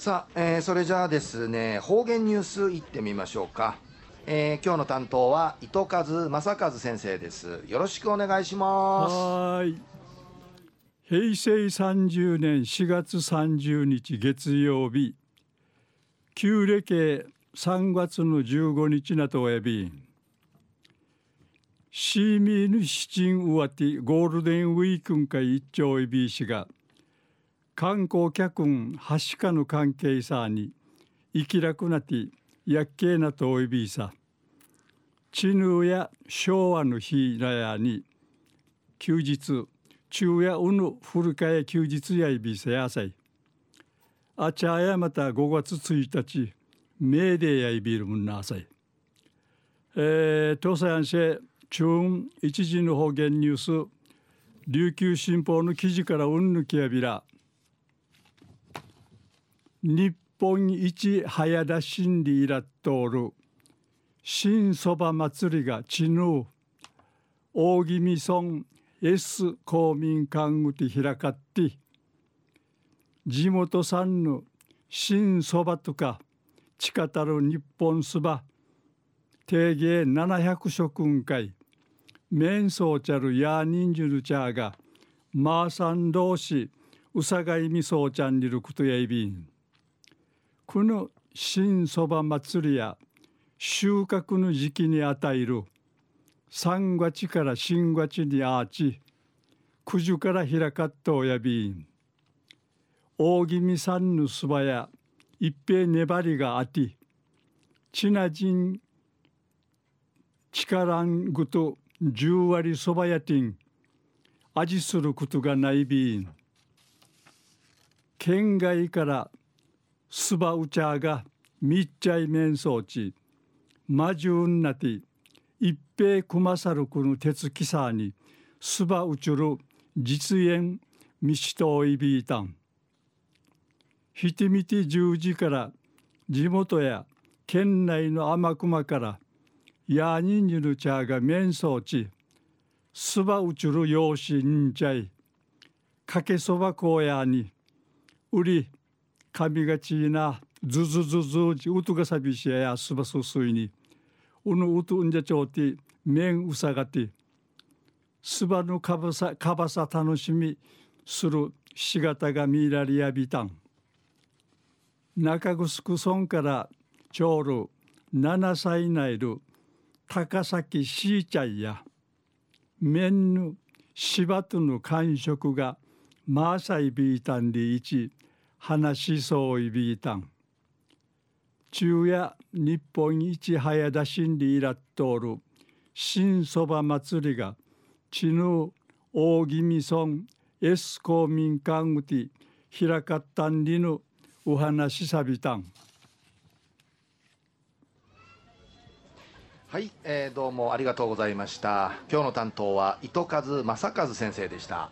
さあ、えー、それじゃあですね方言ニュースいってみましょうか、えー、今日の担当は糸数正和先生です。よろしくお願いします。はい。平成30年4月30日月曜日。旧暦3月の15日なとえびシーミーヌシチンウワティゴールデンウィークンか一丁いびしが観光客んはしかの関係さに生きらくなてやっけなとおいびいさちぬうや昭和の日なやに休日昼夜うぬ古かや休日やいびさやさい。あちゃやまた5月1日メーデーやいびるもんなさい。えー、東西安市中一時の方言ニュース琉球新報の記事からうんぬきやびら日本一早田真理いらっとおる。新そば祭りがちぬ大宜味村 S 公民館うて開かって。地元産の新そばとか地下たる日本そば。定芸700食ん会面相ちゃるやにんじゅるちゃがまーさん同士うさがいみそうちゃんにることやいびん。この新そば祭りや収穫の時期に与える三月から新月にあち九時から開かっとおやびん。大宜味さんのそばや一平粘りがあってちなじん力んぐと十割そばやてん味することがないびん。県外からスバウチャーがみっちゃい面相地マジュンナティ一平クマサルクの鉄キサーにスバウチュル実演ミシトイビータンヒテミティ十字から地元や県内の天熊からヤーニンジルチャーが面相地スバウチュル養子んちゃい。かけそば荒野に売り髪がちいなずずずずじうとがさびしややすばすすいに。うぬうとうんじゃちょうて面うさがてすばぬかばさかばさ楽しみするしがたがみらりやびたん。中城村からちょうる7歳内る高崎しーちゃいや面ぬしばとの感触がマーサイビータンでいち話しそういびいたん。昼夜日本一早出しんりいらっとおる。新そば祭りがちぬ大宜味村エス公民館うて開かったんりぬお話さびたん。はい、えー、どうもありがとうございました。今日の担当は糸数正和先生でした。